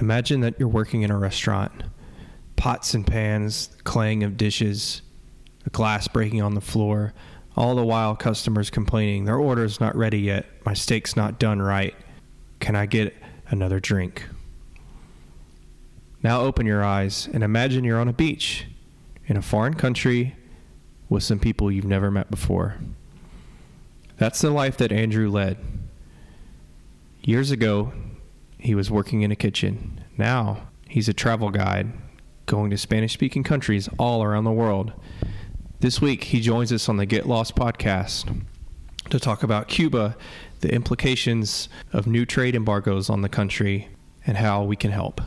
Imagine that you're working in a restaurant. Pots and pans, clang of dishes, a glass breaking on the floor, all the while customers complaining, their order's not ready yet, my steak's not done right. Can I get another drink? Now open your eyes and imagine you're on a beach in a foreign country with some people you've never met before. That's the life that Andrew led. Years ago, he was working in a kitchen. Now, he's a travel guide going to Spanish speaking countries all around the world. This week, he joins us on the Get Lost podcast to talk about Cuba, the implications of new trade embargoes on the country, and how we can help.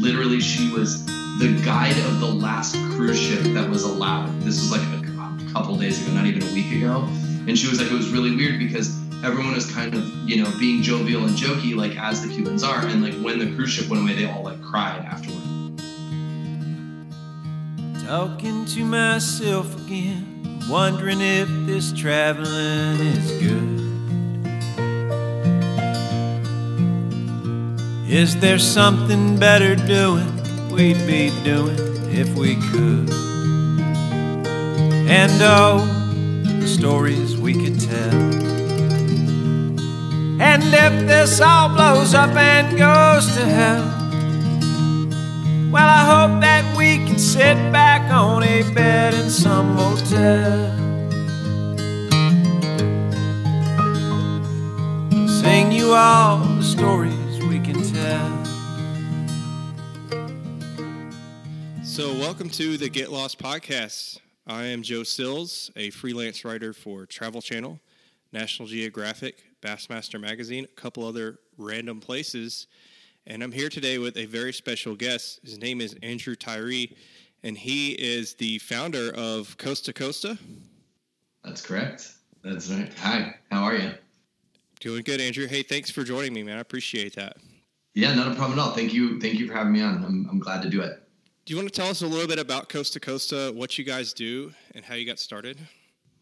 Literally, she was the guide of the last cruise ship that was allowed. This was like a couple days ago, not even a week ago. And she was like, it was really weird because everyone was kind of, you know, being jovial and jokey, like as the Cubans are. And like when the cruise ship went away, they all like cried afterward. Talking to myself again, wondering if this traveling is good. Is there something better doing? We'd be doing if we could. And oh, the stories we could tell. And if this all blows up and goes to hell, well, I hope that we can sit back on a bed in some motel. Sing you all the stories we can tell. So, welcome to the Get Lost podcast. I am Joe Sills, a freelance writer for Travel Channel, National Geographic, Bassmaster Magazine, a couple other random places. And I'm here today with a very special guest. His name is Andrew Tyree, and he is the founder of Costa Costa. That's correct. That's right. Hi, how are you? Doing good, Andrew. Hey, thanks for joining me, man. I appreciate that. Yeah, not a problem at all. Thank you. Thank you for having me on. I'm, I'm glad to do it. Do you want to tell us a little bit about Costa Costa, what you guys do, and how you got started?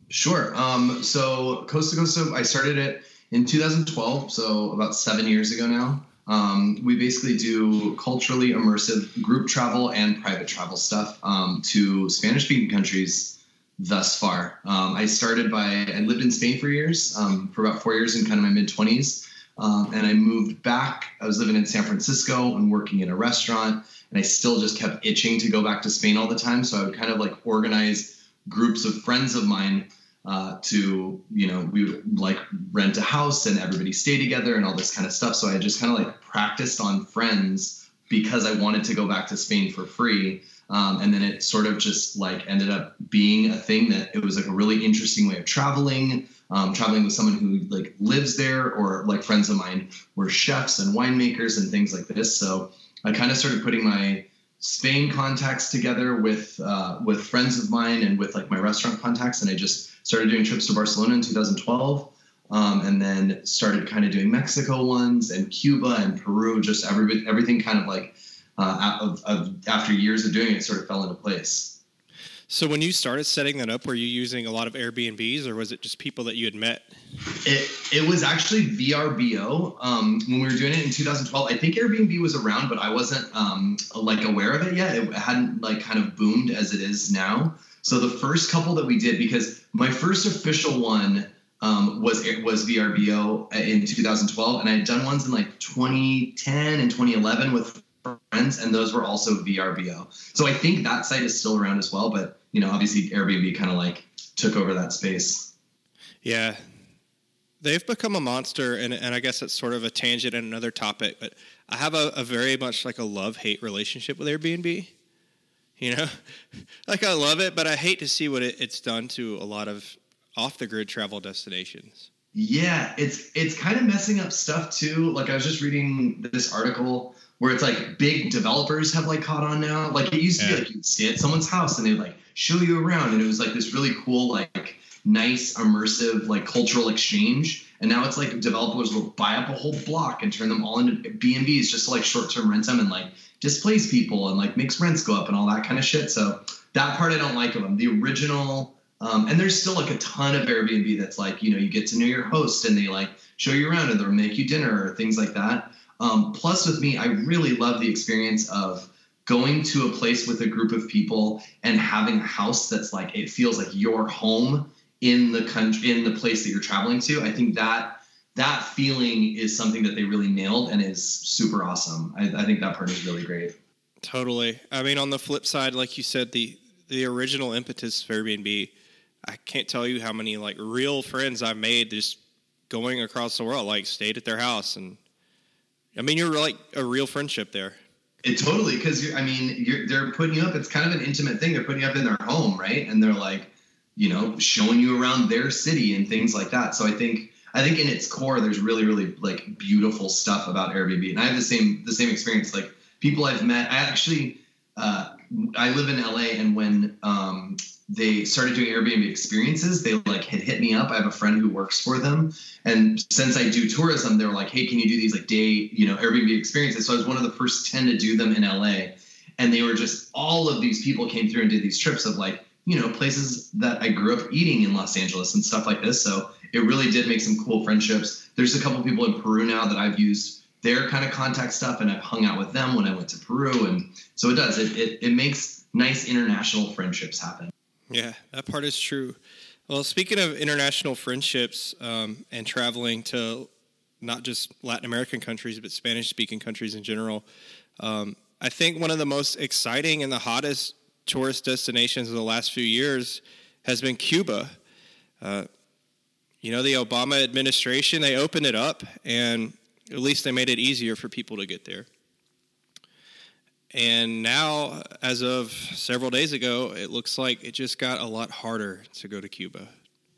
Sure. Um, so Costa Costa, I started it in 2012, so about seven years ago now. Um, we basically do culturally immersive group travel and private travel stuff um, to Spanish speaking countries thus far. Um, I started by, I lived in Spain for years, um, for about four years in kind of my mid 20s. Um, and I moved back. I was living in San Francisco and working in a restaurant. And I still just kept itching to go back to Spain all the time. So I would kind of like organize groups of friends of mine uh, to you know we would like rent a house and everybody stay together and all this kind of stuff. So i just kind of like practiced on friends because i wanted to go back to spain for free. Um, and then it sort of just like ended up being a thing that it was like a really interesting way of traveling um, traveling with someone who like lives there or like friends of mine were chefs and winemakers and things like this. So i kind of started putting my Spain contacts together with uh, with friends of mine and with like my restaurant contacts, and I just started doing trips to Barcelona in 2012, um, and then started kind of doing Mexico ones and Cuba and Peru. Just every everything kind of like uh, of, of after years of doing it, sort of fell into place. So when you started setting that up, were you using a lot of Airbnbs, or was it just people that you had met? It it was actually VRBO. Um, when we were doing it in 2012, I think Airbnb was around, but I wasn't um, like aware of it yet. It hadn't like kind of boomed as it is now. So the first couple that we did, because my first official one um, was was VRBO in 2012, and I had done ones in like 2010 and 2011 with friends, and those were also VRBO. So I think that site is still around as well, but you know, obviously Airbnb kind of like took over that space. Yeah, they've become a monster, and and I guess it's sort of a tangent and another topic, but I have a, a very much like a love hate relationship with Airbnb. You know, like I love it, but I hate to see what it, it's done to a lot of off the grid travel destinations. Yeah, it's it's kind of messing up stuff too. Like I was just reading this article where it's like big developers have like caught on now. Like it used to yeah. be like you'd stay at someone's house and they'd like show you around and it was like this really cool, like nice, immersive, like cultural exchange. And now it's like developers will buy up a whole block and turn them all into B and B's just to like short term rent them and like displace people and like makes rents go up and all that kind of shit. So that part I don't like of them. The original Um, and there's still like a ton of Airbnb that's like, you know, you get to know your host and they like show you around and they'll make you dinner or things like that. Um, plus, with me, I really love the experience of going to a place with a group of people and having a house that's like it feels like your home in the country in the place that you're traveling to. I think that that feeling is something that they really nailed and is super awesome. I, I think that part is really great. Totally. I mean, on the flip side, like you said, the the original impetus for Airbnb, I can't tell you how many like real friends I've made just going across the world, like stayed at their house, and I mean, you're like a real friendship there. It totally because I mean, they're putting you up. It's kind of an intimate thing. They're putting you up in their home, right? And they're like, you know, showing you around their city and things like that. So I think I think in its core, there's really, really like beautiful stuff about Airbnb, and I have the same the same experience. Like people I've met, I actually uh, I live in LA, and when um, they started doing Airbnb experiences, they like had hit me up. I have a friend who works for them, and since I do tourism, they were like, "Hey, can you do these like day, you know, Airbnb experiences?" So I was one of the first ten to do them in LA, and they were just all of these people came through and did these trips of like you know places that I grew up eating in Los Angeles and stuff like this. So it really did make some cool friendships. There's a couple people in Peru now that I've used their kind of contact stuff and I've hung out with them when I went to Peru. And so it does, it, it, it makes nice international friendships happen. Yeah, that part is true. Well, speaking of international friendships um, and traveling to not just Latin American countries, but Spanish speaking countries in general, um, I think one of the most exciting and the hottest tourist destinations of the last few years has been Cuba. Uh, you know, the Obama administration, they opened it up and at least they made it easier for people to get there. And now, as of several days ago, it looks like it just got a lot harder to go to Cuba.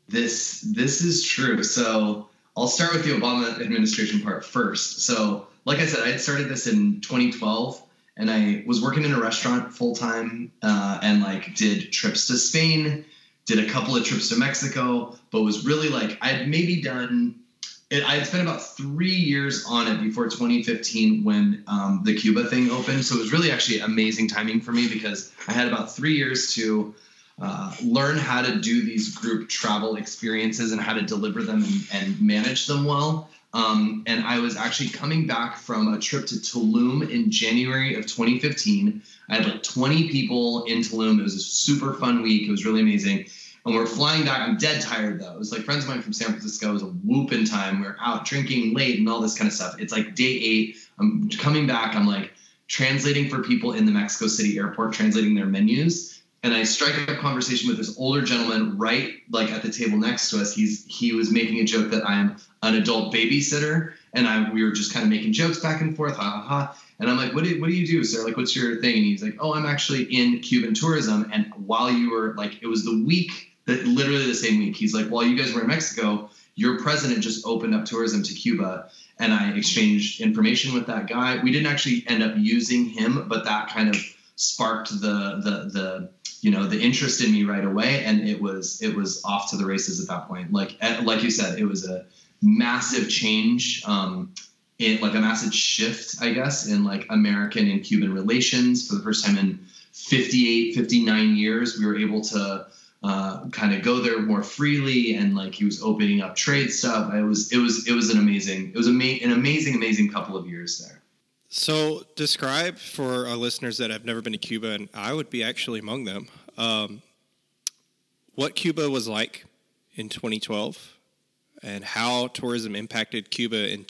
This this is true. So I'll start with the Obama administration part first. So, like I said, I had started this in 2012, and I was working in a restaurant full time, uh, and like did trips to Spain, did a couple of trips to Mexico, but was really like I'd maybe done. It, I had spent about three years on it before 2015 when um, the Cuba thing opened. So it was really actually amazing timing for me because I had about three years to uh, learn how to do these group travel experiences and how to deliver them and, and manage them well. Um, and I was actually coming back from a trip to Tulum in January of 2015. I had like 20 people in Tulum. It was a super fun week. It was really amazing. And we're flying back. I'm dead tired though. It was like friends of mine from San Francisco. It was a whooping time. We are out drinking late and all this kind of stuff. It's like day eight. I'm coming back. I'm like translating for people in the Mexico City airport, translating their menus. And I strike up a conversation with this older gentleman right like at the table next to us. He's he was making a joke that I'm an adult babysitter, and I we were just kind of making jokes back and forth, ha ha ha. And I'm like, what do, what do you do, sir? Like, what's your thing? And he's like, oh, I'm actually in Cuban tourism. And while you were like, it was the week that literally the same week. He's like, while you guys were in Mexico, your president just opened up tourism to Cuba. And I exchanged information with that guy. We didn't actually end up using him, but that kind of sparked the the the you know the interest in me right away and it was it was off to the races at that point like like you said it was a massive change um in like a massive shift i guess in like american and cuban relations for the first time in 58 59 years we were able to uh, kind of go there more freely and like he was opening up trade stuff it was it was it was an amazing it was ama- an amazing amazing couple of years there so, describe for our listeners that have never been to Cuba, and I would be actually among them, um, what Cuba was like in 2012 and how tourism impacted Cuba in,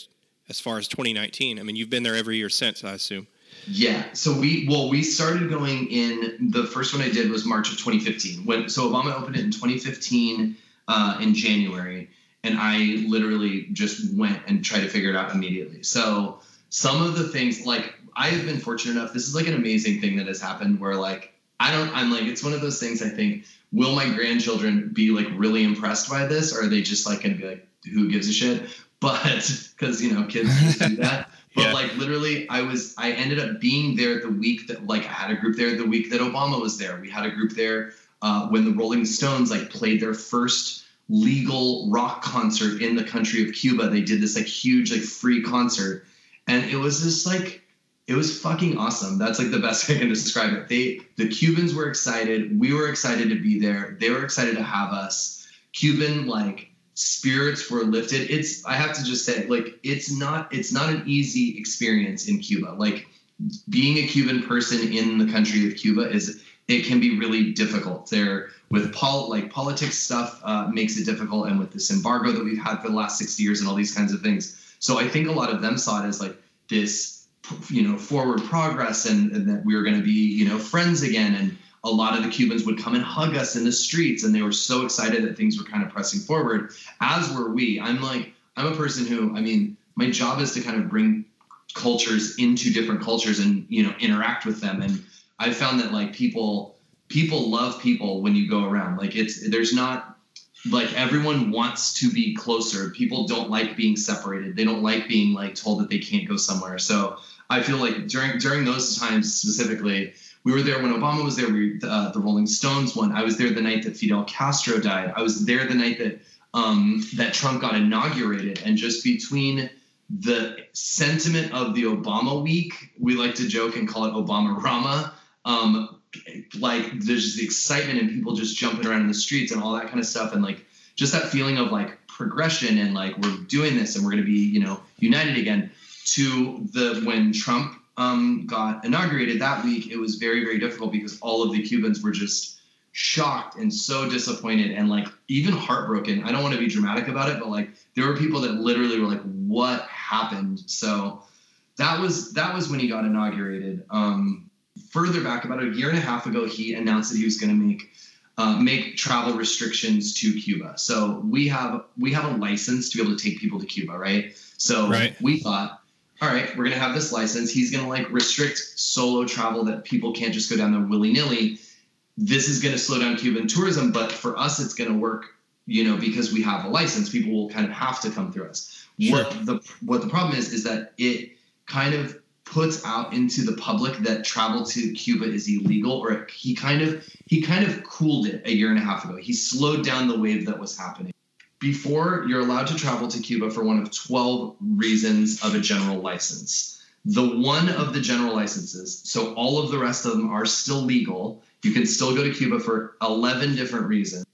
as far as 2019. I mean, you've been there every year since, I assume. Yeah. So we well we started going in the first one I did was March of 2015. When so Obama opened it in 2015 uh, in January, and I literally just went and tried to figure it out immediately. So some of the things like I have been fortunate enough. This is like an amazing thing that has happened where like I don't. I'm like it's one of those things. I think will my grandchildren be like really impressed by this, or are they just like gonna be like who gives a shit? But because you know kids do that. But yeah. like literally, I was I ended up being there the week that like I had a group there the week that Obama was there. We had a group there uh, when the Rolling Stones like played their first legal rock concert in the country of Cuba. They did this like huge like free concert and it was just like it was fucking awesome. That's like the best I can describe it. They the Cubans were excited. We were excited to be there. They were excited to have us. Cuban like spirits were lifted. It's I have to just say like it's not it's not an easy experience in Cuba. Like being a Cuban person in the country of Cuba is it can be really difficult. There with pol like politics stuff uh, makes it difficult, and with this embargo that we've had for the last sixty years and all these kinds of things. So I think a lot of them saw it as like this, you know, forward progress, and, and that we were going to be you know friends again. And a lot of the Cubans would come and hug us in the streets, and they were so excited that things were kind of pressing forward. As were we. I'm like I'm a person who I mean my job is to kind of bring cultures into different cultures and you know interact with them and i've found that like people people love people when you go around like it's there's not like everyone wants to be closer people don't like being separated they don't like being like told that they can't go somewhere so i feel like during during those times specifically we were there when obama was there we uh, the rolling stones one i was there the night that fidel castro died i was there the night that um, that trump got inaugurated and just between the sentiment of the Obama week, we like to joke and call it Obama Rama. Um, like there's just the excitement and people just jumping around in the streets and all that kind of stuff. And like just that feeling of like progression and like we're doing this and we're going to be, you know, united again to the when Trump um, got inaugurated that week, it was very, very difficult because all of the Cubans were just shocked and so disappointed and like even heartbroken. I don't want to be dramatic about it, but like there were people that literally were like, what happened? So that was that was when he got inaugurated. Um, further back, about a year and a half ago, he announced that he was going to make uh, make travel restrictions to Cuba. So we have we have a license to be able to take people to Cuba, right? So right. we thought, all right, we're gonna have this license. He's gonna like restrict solo travel that people can't just go down there willy nilly. This is gonna slow down Cuban tourism, but for us, it's gonna work. You know, because we have a license, people will kind of have to come through us. Sure. What the what the problem is is that it kind of puts out into the public that travel to Cuba is illegal, or he kind of he kind of cooled it a year and a half ago. He slowed down the wave that was happening. Before you're allowed to travel to Cuba for one of 12 reasons of a general license. The one of the general licenses, so all of the rest of them are still legal. You can still go to Cuba for 11 different reasons.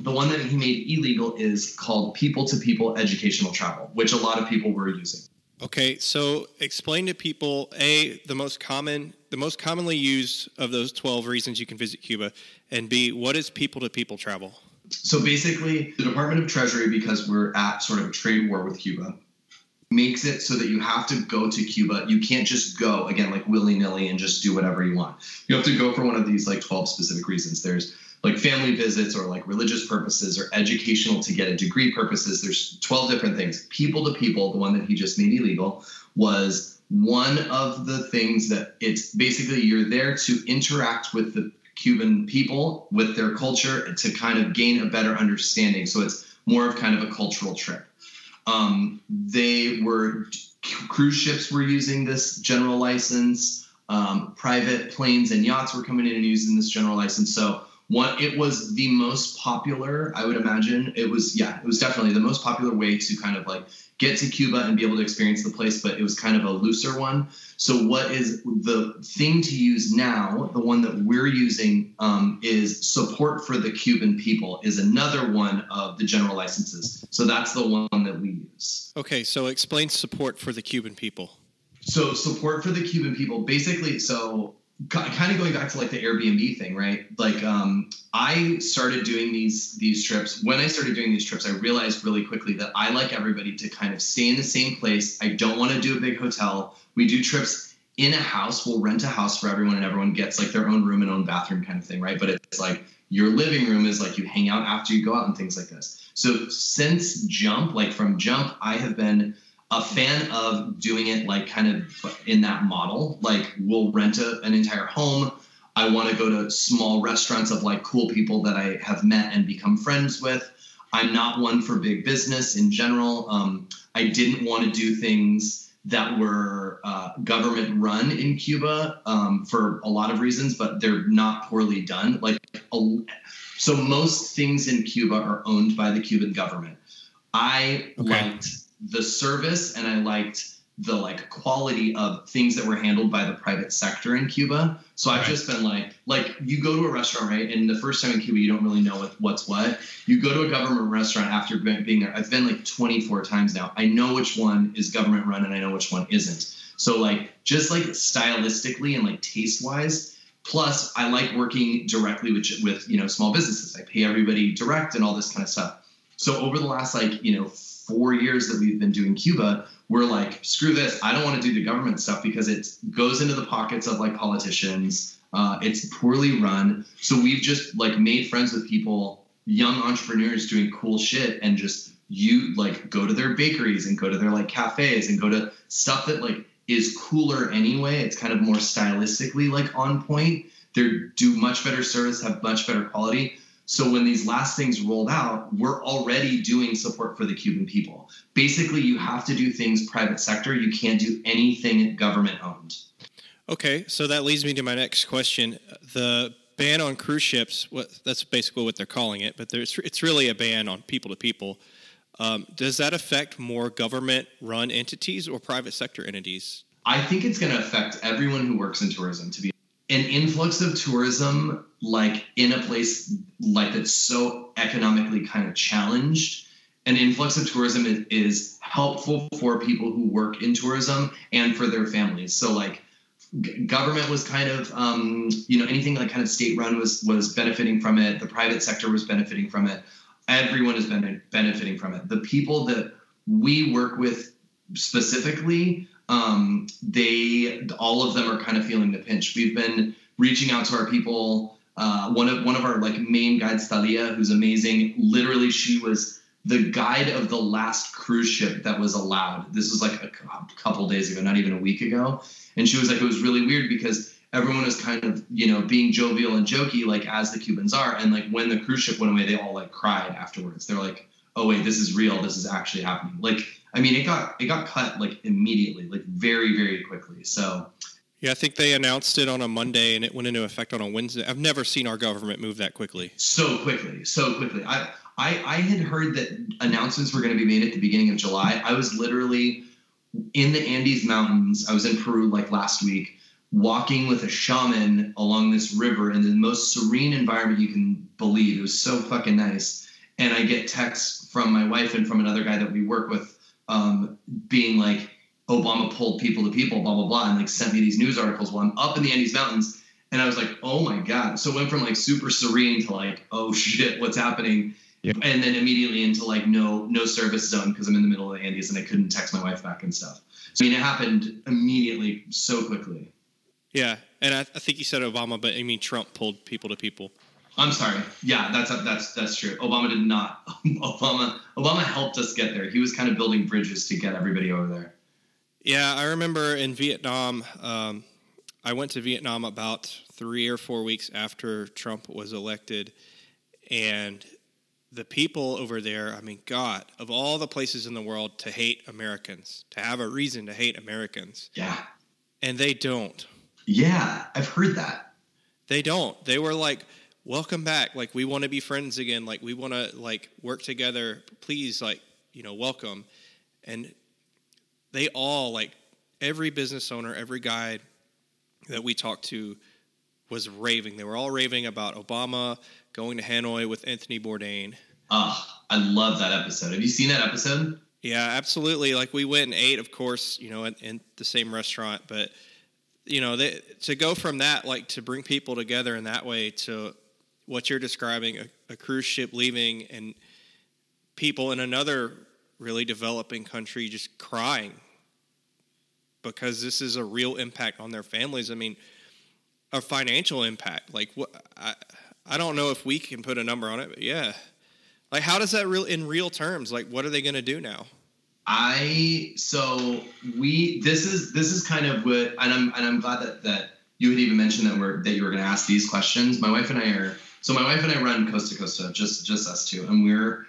The one that he made illegal is called people to people educational travel, which a lot of people were using. Okay, so explain to people a the most common the most commonly used of those 12 reasons you can visit Cuba and b what is people to people travel? So basically, the Department of Treasury because we're at sort of a trade war with Cuba makes it so that you have to go to Cuba. You can't just go again like willy-nilly and just do whatever you want. You have to go for one of these like 12 specific reasons. There's like family visits or like religious purposes or educational to get a degree purposes. There's 12 different things. People to people, the one that he just made illegal, was one of the things that it's basically you're there to interact with the Cuban people, with their culture, to kind of gain a better understanding. So it's more of kind of a cultural trip. Um, they were cruise ships were using this general license. Um, private planes and yachts were coming in and using this general license. So one it was the most popular i would imagine it was yeah it was definitely the most popular way to kind of like get to cuba and be able to experience the place but it was kind of a looser one. So what is the thing to use now the one that we're using um, is support for the cuban people is another one of the general licenses. So that's the one that we use. Okay, so explain support for the Cuban people. so support for the cuban people basically so kind of going back to like the airbnb thing right? Like um, i started doing these these trips. When i started doing these trips i realized really quickly that i like everybody to kind of stay in the same place. I don't want to do a big hotel. We do trips in a house. We'll rent a house for everyone and everyone gets like their own room and own bathroom kind of thing right? But it's like your living room is like you hang out after you go out and things like this. So since jump like from jump i have been a fan of doing it like kind of in that model. Like we'll rent a, an entire home. I want to go to small restaurants of like cool people that I have met and become friends with. I'm not one for big business in general. Um, I didn't want to do things that were uh, government run in Cuba um, for a lot of reasons, but they're not poorly done. Like, a, so most things in Cuba are owned by the Cuban government. I Okay. liked the service and I liked the like quality of things that were handled by the private sector in Cuba. So I've Right. just been like, like you go to a restaurant, right? And the first time in Cuba, you don't really know what, what's what. You go to a government restaurant after being there. I've been like 24 times now. I know which one is government run and I know which one isn't. So like just like stylistically and like taste wise. Plus, I like working directly with with you know small businesses. I pay everybody direct and all this kind of stuff. So over the last like you know four years that we've been doing Cuba, we're like, screw this. I don't want to do the government stuff because it goes into the pockets of like politicians. Uh, it's poorly run. So we've just like made friends with people, young entrepreneurs doing cool shit, and just you like go to their bakeries and go to their like cafes and go to stuff that like is cooler anyway. It's kind of more stylistically like on point. They do much better service, have much better quality. So when these last things rolled out, we're already doing support for the Cuban people. Basically, you have to do things private sector. You can't do anything government owned. Okay, so that leads me to my next question. The ban on cruise ships, what, that's basically what they're calling it, but there's, it's really a ban on people to people. Um, does that affect more government run entities or private sector entities? I think it's going to affect everyone who works in tourism to be an influx of tourism like in a place like that's so economically kind of challenged an influx of tourism is, is helpful for people who work in tourism and for their families. So like government was kind of um, you know anything like kind of state run was was benefiting from it. The private sector was benefiting from it. Everyone has been benefiting from it. The people that we work with specifically um, they all of them are kind of feeling the pinch. We've been reaching out to our people. Uh, one of one of our like main guides, Thalia, who's amazing. Literally, she was the guide of the last cruise ship that was allowed. This was like a couple days ago, not even a week ago. And she was like, it was really weird because everyone was kind of you know being jovial and jokey, like as the Cubans are. And like when the cruise ship went away, they all like cried afterwards. They're like, oh wait, this is real. This is actually happening. Like I mean, it got it got cut like immediately, like very very quickly. So Yeah, I think they announced it on a Monday and it went into effect on a Wednesday. I've never seen our government move that quickly. so quickly, so quickly. I I, I had heard that announcements were going to be made at the beginning of July. I was literally in the Andes Mountains. I was in Peru like last week, walking with a shaman along this river in the most serene environment you can believe. It was so fucking nice. And I get texts from my wife and from another guy that we work with, um, being like, Obama pulled people to people, blah blah blah, and like sent me these news articles while I'm up in the Andes Mountains. And I was like, oh my God. So it went from like super serene to like, oh shit, what's happening? And then immediately into like no no service zone because I'm in the middle of the Andes and I couldn't text my wife back and stuff. So I mean it happened immediately so quickly. Yeah, and I, I think you said Obama, but I mean Trump pulled people to people. I'm sorry. Yeah, that's that's that's true. Obama did not. Obama Obama helped us get there. He was kind of building bridges to get everybody over there. Yeah, I remember in Vietnam, um, I went to Vietnam about three or four weeks after Trump was elected, and the people over there, I mean, God, of all the places in the world to hate Americans, to have a reason to hate Americans, Yeah. and they don't. Yeah, I've heard that. They don't. They were like, "Welcome back. Like we want to be friends again. Like we want to like work together. Please, like you know, welcome." And they all like every business owner, every guide that we talked to was raving. They were all raving about Obama going to Hanoi with Anthony Bourdain. Oh, I love that episode. Have you seen that episode? Yeah, absolutely. Like we went and ate, of course, you know, in, in the same restaurant, but you know, they, to go from that, like to bring people together in that way, to what you're describing, a, a cruise ship leaving and people in another really developing country just crying because this is a real impact on their families. I mean, a financial impact. Like what? I, I don't know if we can put a number on it, but yeah. Like, how does that real in real terms? Like, what are they going to do now? I so we this is this is kind of what and I'm and I'm glad that that you had even mentioned that we're that you were going to ask these questions. My wife and I are so my wife and I run Costa Costa, just just us two, and we're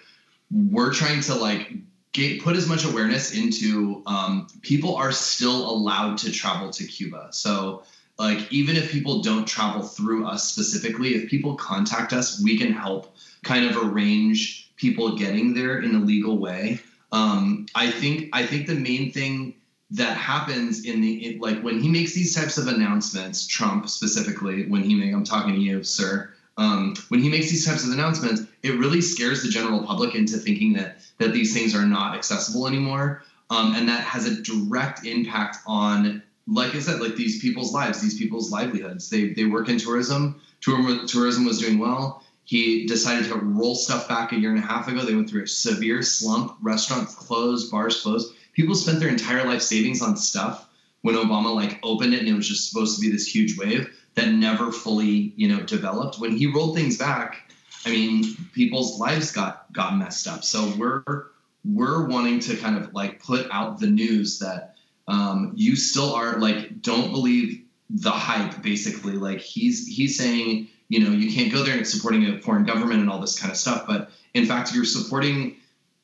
we're trying to like get put as much awareness into um, people are still allowed to travel to Cuba. So like even if people don't travel through us specifically, if people contact us, we can help kind of arrange people getting there in a legal way. Um, I think I think the main thing that happens in the it, like when he makes these types of announcements, Trump specifically, when he make, I'm talking to you, sir. Um, when he makes these types of announcements, it really scares the general public into thinking that that these things are not accessible anymore, um, and that has a direct impact on, like I said, like these people's lives, these people's livelihoods. They they work in tourism. Tourism, tourism was doing well. He decided to roll stuff back a year and a half ago. They went through a severe slump. Restaurants closed, bars closed. People spent their entire life savings on stuff when Obama like opened it and it was just supposed to be this huge wave that never fully, you know, developed. When he rolled things back, I mean, people's lives got got messed up. So we're we're wanting to kind of like put out the news that um, you still are like don't believe the hype basically like he's he's saying you know you can't go there and supporting a foreign government and all this kind of stuff but in fact you're supporting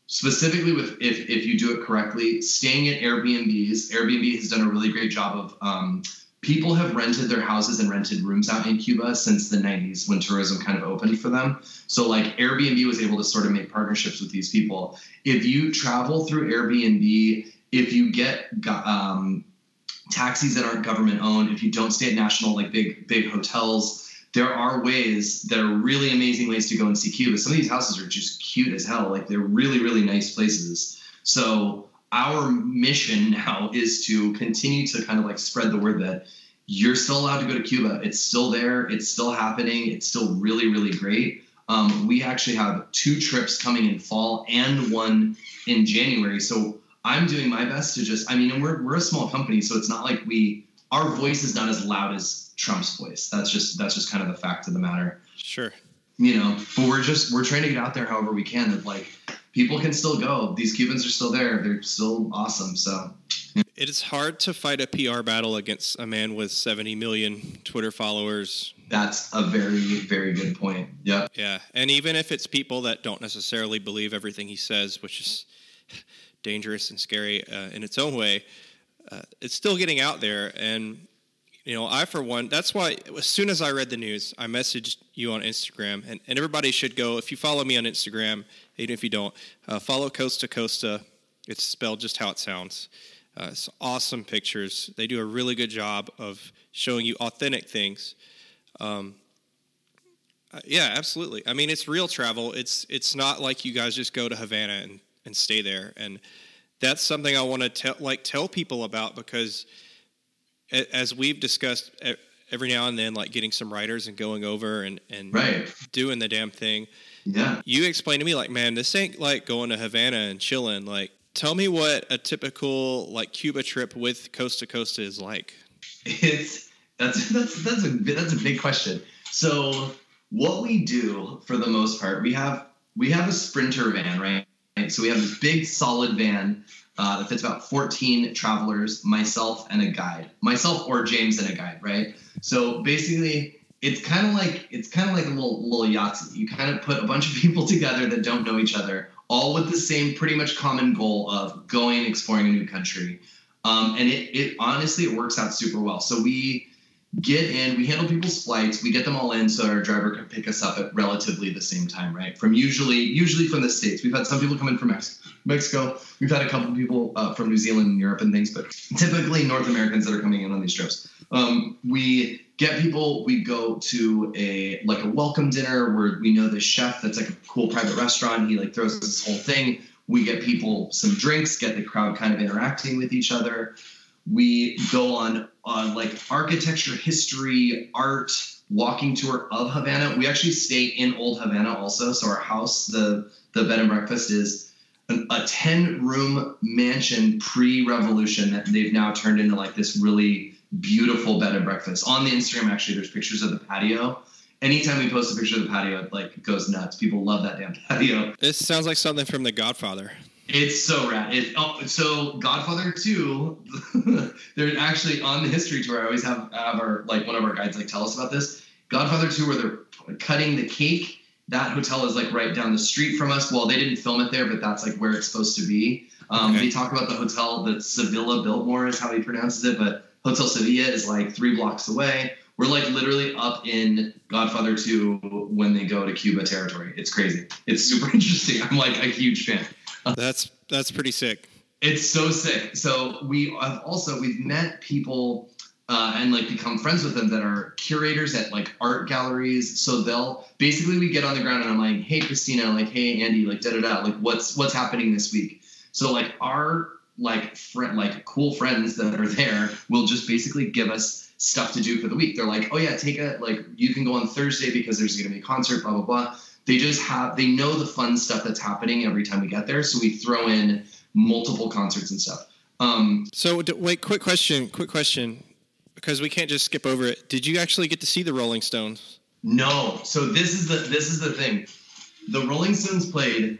specifically with if, if you do it correctly staying at airbnbs airbnb has done a really great job of um, people have rented their houses and rented rooms out in cuba since the 90s when tourism kind of opened for them so like airbnb was able to sort of make partnerships with these people if you travel through airbnb if you get um, taxis that aren't government owned if you don't stay at national like big big hotels there are ways that are really amazing ways to go and see Cuba. Some of these houses are just cute as hell. Like they're really, really nice places. So our mission now is to continue to kind of like spread the word that you're still allowed to go to Cuba. It's still there. It's still happening. It's still really, really great. Um, we actually have two trips coming in fall and one in January. So I'm doing my best to just, I mean, we're, we're a small company, so it's not like we, our voice is not as loud as Trump's voice. That's just that's just kind of the fact of the matter. Sure. You know, but we're just we're trying to get out there however we can. That like people can still go. These Cubans are still there. They're still awesome. So. It is hard to fight a PR battle against a man with 70 million Twitter followers. That's a very, very good point. Yeah. Yeah. And even if it's people that don't necessarily believe everything he says, which is dangerous and scary uh, in its own way, uh, it's still getting out there. And you know, I for one, that's why as soon as I read the news, I messaged you on Instagram, and, and everybody should go. If you follow me on Instagram, even if you don't, uh, follow Costa Costa. It's spelled just how it sounds. Uh, it's awesome pictures. They do a really good job of showing you authentic things. Um, uh, yeah, absolutely. I mean, it's real travel. It's it's not like you guys just go to Havana and, and stay there. And that's something I want to tell like tell people about because as we've discussed every now and then, like getting some writers and going over and, and right. doing the damn thing. Yeah. You explain to me like, man, this ain't like going to Havana and chilling. Like, tell me what a typical like Cuba trip with Costa Costa is like. It's that's that's that's a that's a big question. So what we do for the most part, we have we have a sprinter van, right? So we have this big solid van uh, that fits about 14 travelers, myself and a guide, myself or James and a guide, right? So basically, it's kind of like it's kind of like a little little Yahtzee. You kind of put a bunch of people together that don't know each other, all with the same pretty much common goal of going exploring a new country. Um, and it, it honestly it works out super well. So we get in, we handle people's flights, we get them all in so our driver can pick us up at relatively the same time, right? From usually usually from the states. We've had some people come in from Mexico Mexico. We've had a couple people uh, from New Zealand and Europe and things, but typically North Americans that are coming in on these trips. Um, we get people. We go to a like a welcome dinner where we know the chef. That's like a cool private restaurant. He like throws this whole thing. We get people some drinks. Get the crowd kind of interacting with each other. We go on on like architecture, history, art walking tour of Havana. We actually stay in Old Havana also. So our house, the the bed and breakfast is a 10 room mansion pre-revolution that they've now turned into like this really beautiful bed and breakfast on the instagram actually there's pictures of the patio anytime we post a picture of the patio it like goes nuts people love that damn patio this sounds like something from the godfather it's so rad. It, oh, so Godfather 2, they're actually on the history tour. I always have, have our like one of our guides like tell us about this. Godfather 2, where they're cutting the cake that hotel is like right down the street from us. Well, they didn't film it there, but that's like where it's supposed to be. Um, okay. They talk about the hotel that Sevilla Biltmore is how he pronounces it, but Hotel Sevilla is like three blocks away. We're like literally up in Godfather 2 when they go to Cuba territory. It's crazy. It's super interesting. I'm like a huge fan. that's that's pretty sick. It's so sick. So we have also we've met people uh, and like become friends with them that are curators at like art galleries. So they'll basically we get on the ground and I'm like, hey Christina, like hey Andy, like da da da, like what's what's happening this week. So like our like friend like cool friends that are there will just basically give us stuff to do for the week. They're like, oh yeah, take a like you can go on Thursday because there's gonna be a concert, blah blah blah. They just have they know the fun stuff that's happening every time we get there. So we throw in multiple concerts and stuff. Um, so wait, quick question, quick question because we can't just skip over it. Did you actually get to see the Rolling Stones? No. So this is the this is the thing. The Rolling Stones played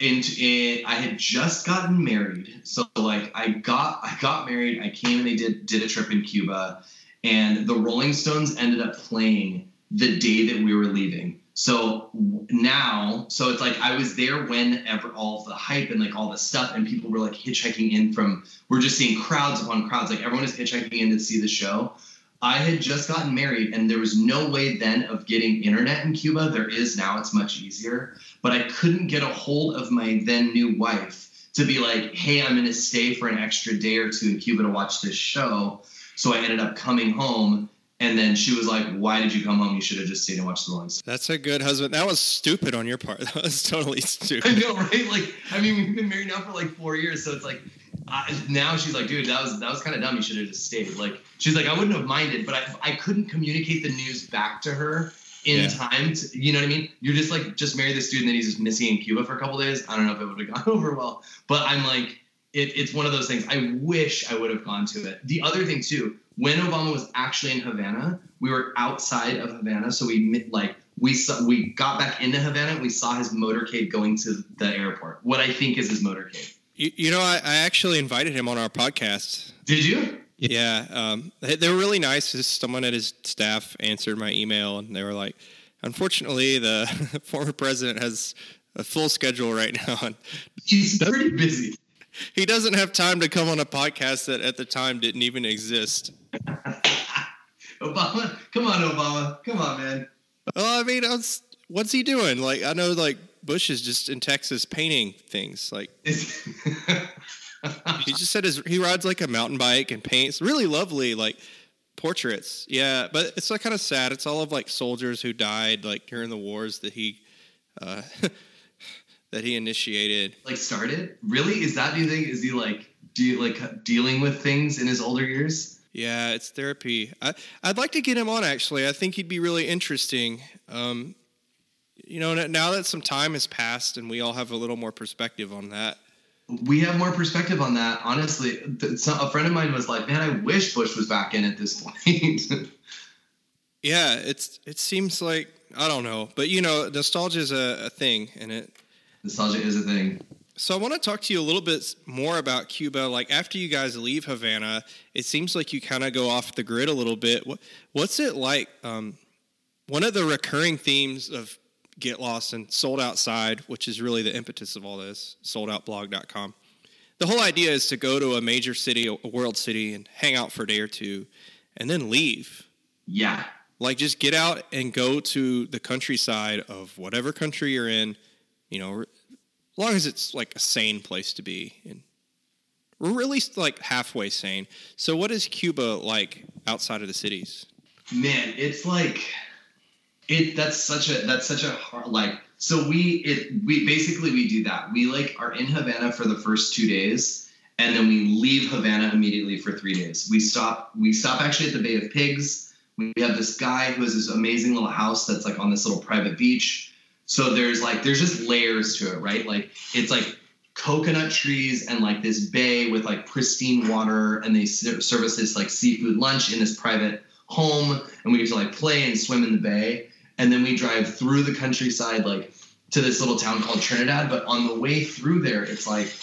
in, in I had just gotten married. So like I got I got married, I came and they did did a trip in Cuba and the Rolling Stones ended up playing the day that we were leaving. So now, so it's like I was there whenever all the hype and like all the stuff, and people were like hitchhiking in from. We're just seeing crowds upon crowds. Like everyone is hitchhiking in to see the show. I had just gotten married, and there was no way then of getting internet in Cuba. There is now; it's much easier. But I couldn't get a hold of my then new wife to be like, "Hey, I'm going to stay for an extra day or two in Cuba to watch this show." So I ended up coming home and then she was like, "Why did you come home? You should have just stayed and watched the Rolling Stones." That's a good husband. That was stupid on your part. That was totally stupid. I know, right? Like, I mean, we've been married now for like four years, so it's like now she's like, "Dude, that was that was kind of dumb. You should have just stayed." Like, she's like, "I wouldn't have minded, but I I couldn't communicate the news back to her." In yeah. time, to, you know what I mean? You're just like just marry this dude and then he's just missing in Cuba for a couple days. I don't know if it would have gone over well, but I'm like, it, it's one of those things. I wish I would have gone to it. The other thing too, when Obama was actually in Havana, we were outside of Havana, so we like we saw we got back into Havana. And we saw his motorcade going to the airport. What I think is his motorcade. You, you know, I, I, actually invited him on our podcast. Did you? Yeah, um, they, they were really nice. Someone at his staff answered my email, and they were like, "Unfortunately, the former president has a full schedule right now." He's pretty busy he doesn't have time to come on a podcast that at the time didn't even exist. Obama, come on, Obama, come on, man. Well, I mean, I was, what's he doing? Like, I know, like Bush is just in Texas painting things. Like, he just said his, he rides like a mountain bike and paints really lovely, like portraits. Yeah, but it's like kind of sad. It's all of like soldiers who died like during the wars that he. Uh, that he initiated. Like started? Really? Is that do you think is he like do you like dealing with things in his older years? Yeah, it's therapy. I, I'd like to get him on actually. I think he'd be really interesting. Um, you know, now that some time has passed and we all have a little more perspective on that. We have more perspective on that. Honestly, a friend of mine was like, "Man, I wish Bush was back in at this point." yeah, it's it seems like I don't know, but you know, nostalgia is a, a thing, and it nostalgia is a thing. So I want to talk to you a little bit more about Cuba. Like after you guys leave Havana, it seems like you kind of go off the grid a little bit. What, what's it like? Um, one of the recurring themes of Get Lost and Sold Outside, which is really the impetus of all this, soldoutblog.com. The whole idea is to go to a major city, a world city, and hang out for a day or two, and then leave. Yeah. Like just get out and go to the countryside of whatever country you're in you know, as long as it's like a sane place to be, and we're really like halfway sane. So, what is Cuba like outside of the cities? Man, it's like it. That's such a that's such a hard like. So we it we basically we do that. We like are in Havana for the first two days, and then we leave Havana immediately for three days. We stop we stop actually at the Bay of Pigs. We have this guy who has this amazing little house that's like on this little private beach so there's like there's just layers to it, right? Like it's like coconut trees and like this bay with like pristine water, and they serve service this like seafood lunch in this private home, and we get to like play and swim in the bay, and then we drive through the countryside like to this little town called Trinidad. But on the way through there, it's like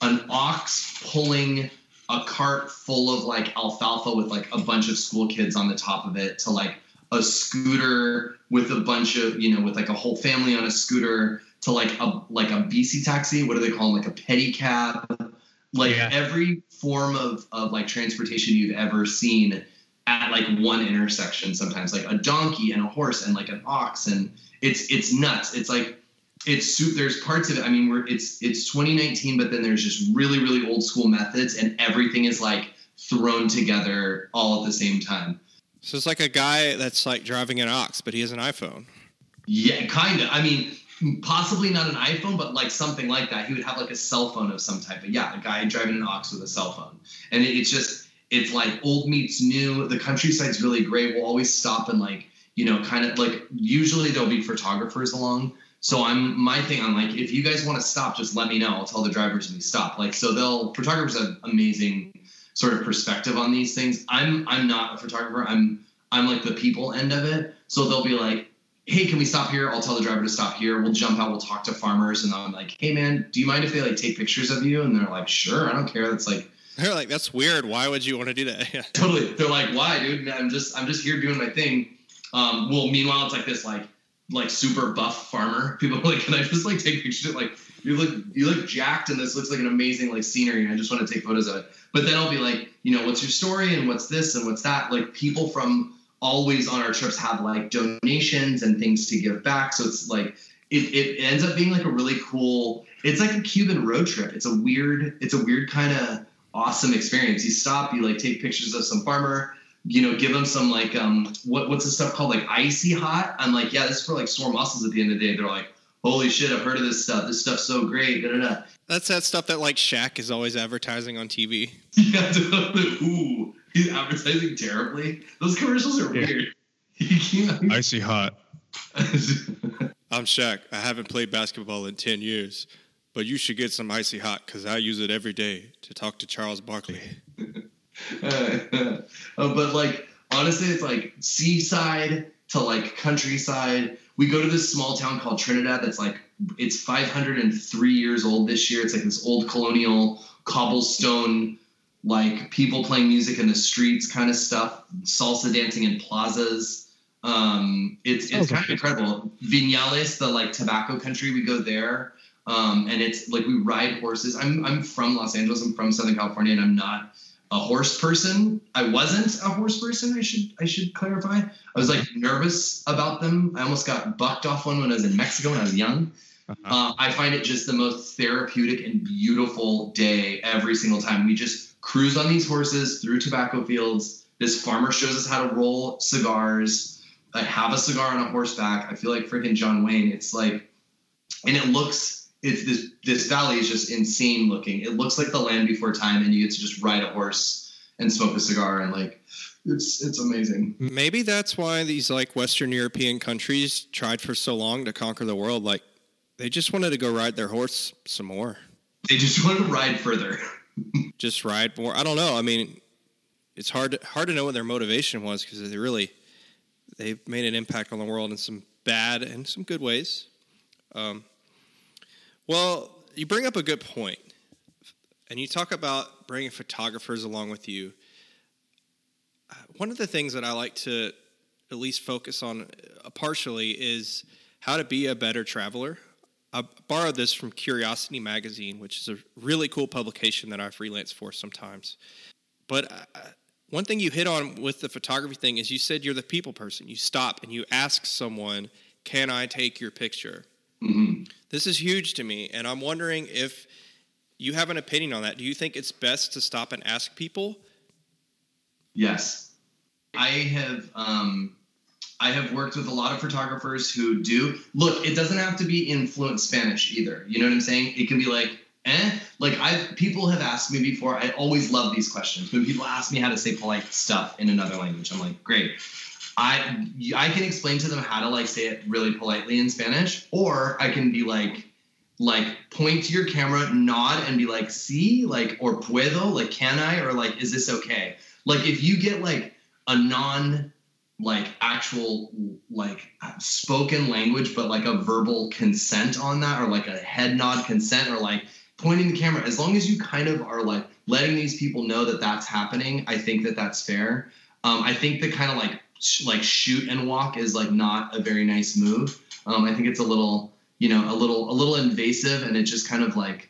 an ox pulling a cart full of like alfalfa with like a bunch of school kids on the top of it to like a scooter with a bunch of you know with like a whole family on a scooter to like a like a bici taxi. What do they call them? Like a pedicab. Like yeah. every form of of like transportation you've ever seen at like one intersection. Sometimes like a donkey and a horse and like an ox and it's it's nuts. It's like it's soup. There's parts of it. I mean, we're it's it's 2019, but then there's just really really old school methods, and everything is like thrown together all at the same time. So it's like a guy that's like driving an ox, but he has an iPhone. Yeah, kind of. I mean, possibly not an iPhone, but like something like that. He would have like a cell phone of some type. But yeah, a guy driving an ox with a cell phone, and it, it's just it's like old meets new. The countryside's really great. We'll always stop and like you know kind of like usually there'll be photographers along so I'm my thing. I'm like, if you guys want to stop, just let me know. I'll tell the drivers when we stop. Like, so they'll photographers have amazing sort of perspective on these things. I'm I'm not a photographer. I'm I'm like the people end of it. So they'll be like, hey, can we stop here? I'll tell the driver to stop here. We'll jump out. We'll talk to farmers, and I'm like, hey man, do you mind if they like take pictures of you? And they're like, sure, I don't care. That's like. They're like, that's weird. Why would you want to do that? Yeah. Totally. They're like, why, dude? I'm just I'm just here doing my thing. Um, well, meanwhile, it's like this like like super buff farmer. People are like, can I just like take pictures like you look you look jacked and this looks like an amazing like scenery and I just want to take photos of it. But then I'll be like, you know, what's your story and what's this and what's that? Like people from always on our trips have like donations and things to give back. So it's like it, it ends up being like a really cool it's like a Cuban road trip. It's a weird, it's a weird kind of awesome experience. You stop, you like take pictures of some farmer, you know, give them some like um what what's the stuff called like icy hot. I'm like, yeah, this is for like sore muscles at the end of the day. They're like, holy shit, I've heard of this stuff. This stuff's so great. Da, da, da. That's that stuff that like Shaq is always advertising on TV. Yeah, ooh, he's advertising terribly. Those commercials are Yeah. weird. Icy hot. I'm Shaq. I haven't played basketball in 10 years, but you should get some icy hot because I use it every day to talk to Charles Barkley. uh, but like honestly, it's like seaside to like countryside. We go to this small town called Trinidad that's like it's 503 years old this year. It's like this old colonial cobblestone, like people playing music in the streets kind of stuff, salsa dancing in plazas. Um, it's it's kind of incredible. Vinales, the like tobacco country, we go there. Um, and it's like we ride horses. I'm I'm from Los Angeles. I'm from Southern California, and I'm not a horse person. I wasn't a horse person. I should I should clarify. I was like nervous about them. I almost got bucked off one when I was in Mexico when I was young. Uh-huh. Uh, I find it just the most therapeutic and beautiful day every single time. We just cruise on these horses through tobacco fields. This farmer shows us how to roll cigars. I have a cigar on a horseback. I feel like freaking John Wayne. It's like, and it looks. It's this this valley is just insane looking. It looks like the land before time, and you get to just ride a horse and smoke a cigar, and like, it's it's amazing. Maybe that's why these like Western European countries tried for so long to conquer the world. Like they just wanted to go ride their horse some more, They just wanted to ride further. just ride more. I don't know. I mean, it's hard to, hard to know what their motivation was because they really they've made an impact on the world in some bad and some good ways. Um, well, you bring up a good point. and you talk about bringing photographers along with you. Uh, One of the things that I like to at least focus on uh, partially is how to be a better traveler. I borrowed this from Curiosity Magazine, which is a really cool publication that I freelance for sometimes. But uh, one thing you hit on with the photography thing is you said you're the people person. You stop and you ask someone, Can I take your picture? Mhm. This is huge to me, and I'm wondering if you have an opinion on that. Do you think it's best to stop and ask people? Yes, I have. Um, I have worked with a lot of photographers who do look. It doesn't have to be in fluent Spanish either. You know what I'm saying? It can be like, eh. Like I, people have asked me before. I always love these questions when people ask me how to say polite stuff in another language. I'm like, great. I I can explain to them how to like say it really politely in Spanish, or I can be like like point to your camera, nod, and be like, see, like, or puedo, like, can I, or like, is this okay? Like, if you get like a non like actual like spoken language, but like a verbal consent on that, or like a head nod consent, or like pointing the camera, as long as you kind of are like letting these people know that that's happening, I think that that's fair. Um, I think the kind of like like shoot and walk is like not a very nice move. Um, I think it's a little you know a little a little invasive, and it just kind of like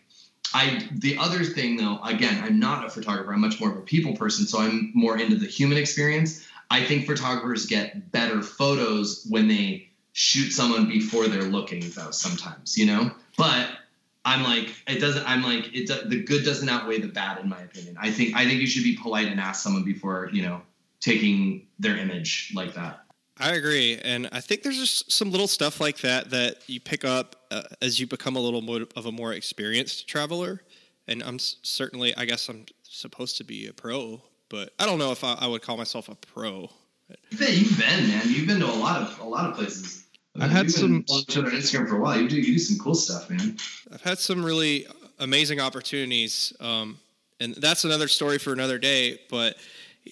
I the other thing though, again, I'm not a photographer. I'm much more of a people person, so I'm more into the human experience. I think photographers get better photos when they shoot someone before they're looking though sometimes, you know? But I'm like, it doesn't. I'm like, it. The good doesn't outweigh the bad, in my opinion. I think. I think you should be polite and ask someone before you know taking their image like that. I agree, and I think there's just some little stuff like that that you pick up uh, as you become a little more of a more experienced traveler. And I'm certainly, I guess, I'm supposed to be a pro, but I don't know if I, I would call myself a pro. You've been, you've been, man. You've been to a lot of a lot of places. I've had some on Instagram for a while. You do you do some cool stuff, man. I've had some really amazing opportunities, um, and that's another story for another day. But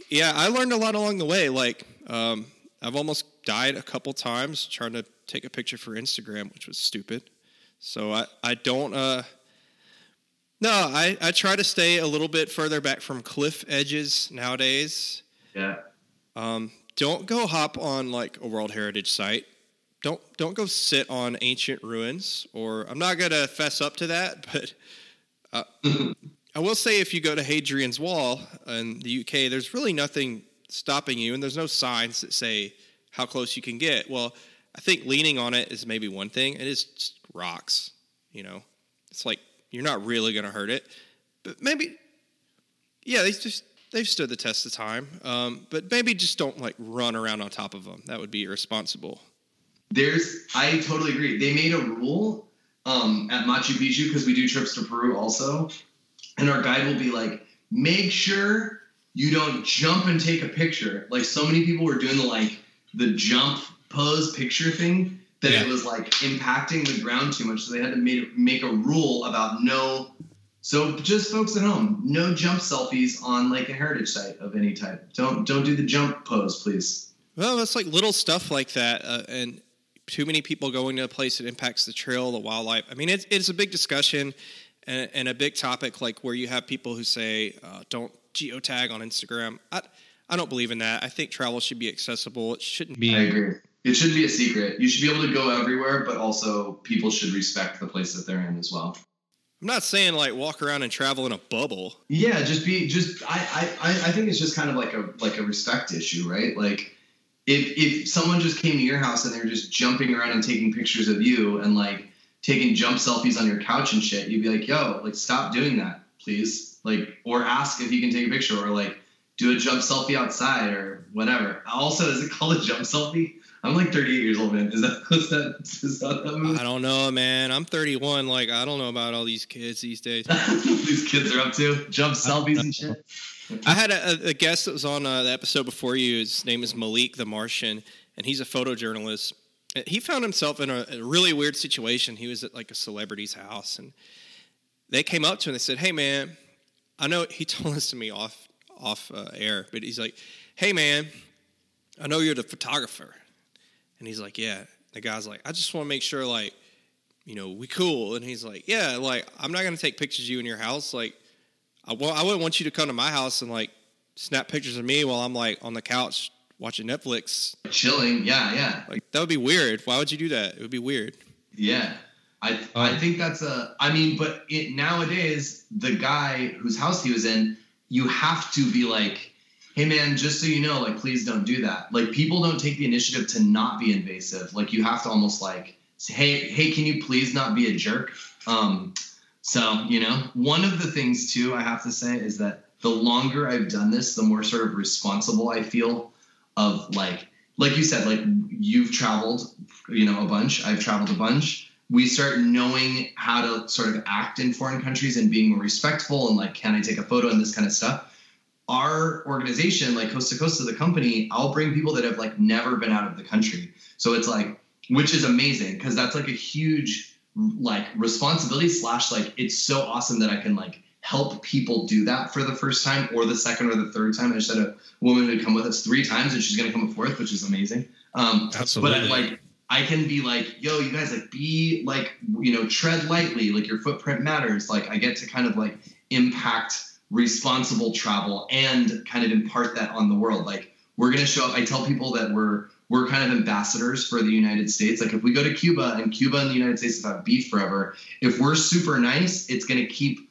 yeah, I learned a lot along the way. Like um, I've almost died a couple times trying to take a picture for Instagram, which was stupid. So I I don't. Uh, no, I, I try to stay a little bit further back from cliff edges nowadays. Yeah. Um, don't go hop on like a World Heritage site don't don't go sit on ancient ruins. Or I'm not gonna fess up to that, but uh, I will say if you go to Hadrian's Wall in the UK, there's really nothing stopping you, and there's no signs that say how close you can get. Well, I think leaning on it is maybe one thing. It is rocks, you know. It's like you're not really gonna hurt it, but maybe, yeah, they just they've stood the test of time. Um, but maybe just don't like run around on top of them. That would be irresponsible there's I totally agree. They made a rule um, at Machu Picchu because we do trips to Peru also, and our guide will be like, make sure you don't jump and take a picture. Like so many people were doing the like the jump pose picture thing that yeah. it was like impacting the ground too much. So they had to make make a rule about no. So just folks at home, no jump selfies on like a heritage site of any type. Don't don't do the jump pose, please. Well, it's like little stuff like that, uh, and too many people going to a place that impacts the trail, the wildlife. I mean, it's, it's a big discussion and, and a big topic, like where you have people who say, uh, don't geotag on Instagram. I, I don't believe in that. I think travel should be accessible. It shouldn't be. I agree. It should be a secret. You should be able to go everywhere, but also people should respect the place that they're in as well. I'm not saying like walk around and travel in a bubble. Yeah, just be just I I I think it's just kind of like a like a respect issue, right? Like if if someone just came to your house and they're just jumping around and taking pictures of you and like taking jump selfies on your couch and shit, you'd be like, yo, like stop doing that, please. Like, or ask if you can take a picture or like do a jump selfie outside or whatever. Also, is it called a jump selfie? I'm like 38 years old, man. Is that is that is that, that? I don't know, man. I'm 31. Like, I don't know about all these kids these days. these kids are up to jump selfies and shit. I had a, a, guest that was on uh, the episode before you. His name is Malik the Martian, and he's a photojournalist. He found himself in a, a, really weird situation. He was at like a celebrity's house, and they came up to him and they said, "Hey, man, I know." He told this to me off off uh, air, but he's like, "Hey, man, I know you're the photographer," and he's like, "Yeah." The guy's like, "I just want to make sure, like, you know, we cool," and he's like, "Yeah, like, I'm not gonna take pictures of you in your house, like." Well, I wouldn't want you to come to my house and like snap pictures of me while I'm like on the couch watching Netflix. Chilling. Yeah, yeah. Like that would be weird. Why would you do that? It would be weird. Yeah. I, I think that's a I mean, but it, nowadays the guy whose house he was in, you have to be like, hey man, just so you know, like please don't do that. Like people don't take the initiative to not be invasive. Like you have to almost like say, hey, hey, can you please not be a jerk? Um, so, you know, one of the things too, I have to say, is that the longer I've done this, the more sort of responsible I feel of like, like you said, like you've traveled, you know, a bunch, I've traveled a bunch. We start knowing how to sort of act in foreign countries and being more respectful and like, can I take a photo and this kind of stuff. Our organization, like Coast to Costa, of the company, I'll bring people that have like never been out of the country. So it's like, which is amazing because that's like a huge like responsibility slash like it's so awesome that I can like help people do that for the first time or the second or the third time. I just had a woman who come with us three times and she's gonna come a fourth, which is amazing. Um, Absolutely. But like I can be like, yo, you guys like be like, you know, tread lightly, like your footprint matters. Like I get to kind of like impact responsible travel and kind of impart that on the world. Like we're gonna show up. I tell people that we're we're kind of ambassadors for the United States. Like if we go to Cuba and Cuba and the United States have had beef forever, if we're super nice, it's going to keep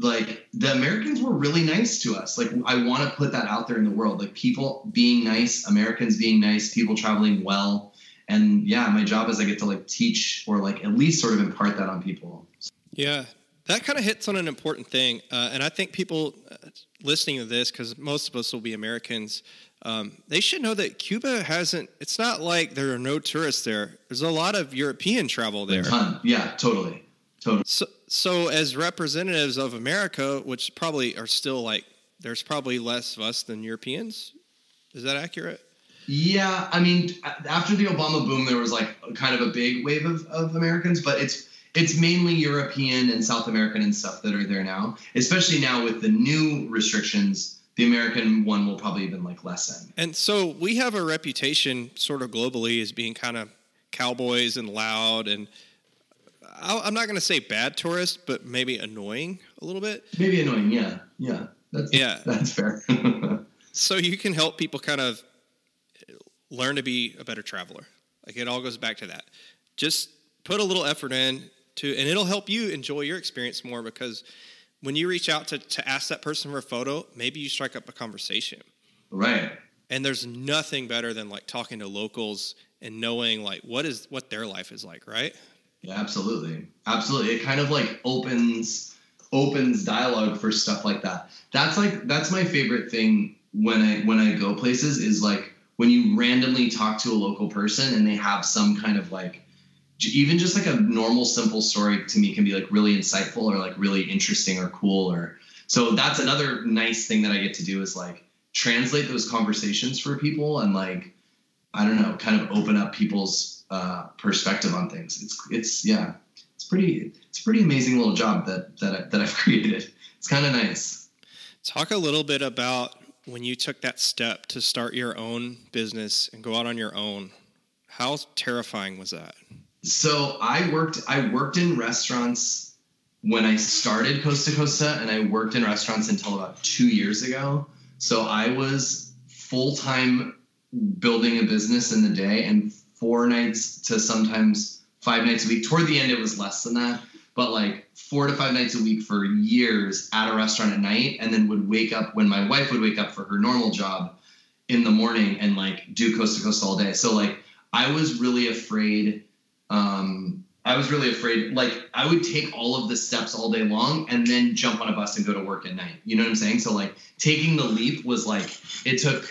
like the Americans were really nice to us. Like I want to put that out there in the world. Like people being nice, Americans being nice, people traveling well. and yeah, my job is I get to like teach or like at least sort of impart that on people. Yeah, that kind of hits on an important thing, uh, and I think people uh, listening to this, because most of us will be Americans, um, they should know that Cuba hasn't. It's not like there are no tourists there. There's a lot of European travel there. Yeah, totally, totally. So, so as representatives of America, which probably are still like, there's probably less of us than Europeans. Is that accurate? Yeah, I mean, after the Obama boom, there was like kind of a big wave of, of Americans, but it's it's mainly European and South American and stuff that are there now. Especially now with the new restrictions, the American one will probably even like lessen. And so we have a reputation, sort of globally, as being kind of cowboys and loud and. I'm not going to say bad tourist, but maybe annoying a little bit. Maybe annoying, yeah, yeah. That's, yeah, that's fair. so you can help people kind of learn to be a better traveler. Like it all goes back to that. Just put a little effort in to, and it'll help you enjoy your experience more because when you reach out to, to ask that person for a photo, maybe you strike up a conversation. Right. And there's nothing better than like talking to locals and knowing like what is what their life is like, right? Yeah, absolutely. Absolutely. It kind of like opens opens dialogue for stuff like that. That's like that's my favorite thing when I when I go places is like when you randomly talk to a local person and they have some kind of like even just like a normal simple story to me can be like really insightful or like really interesting or cool or so that's another nice thing that I get to do is like translate those conversations for people and like I don't know kind of open up people's uh, perspective on things it's it's yeah it's pretty it's a pretty amazing little job that that I, that I've created it's kind of nice talk a little bit about when you took that step to start your own business and go out on your own, how terrifying was that? So I worked I worked in restaurants when I started Coast to Costa and I worked in restaurants until about 2 years ago. So I was full-time building a business in the day and four nights to sometimes five nights a week. Toward the end it was less than that but like four to five nights a week for years at a restaurant at night and then would wake up when my wife would wake up for her normal job in the morning and like do Coast to Costa all day. So like i was really afraid um i was really afraid like i would take all of the steps all day long and then jump on a bus and go to work at night. You know what i'm saying? So like taking the leap was like it took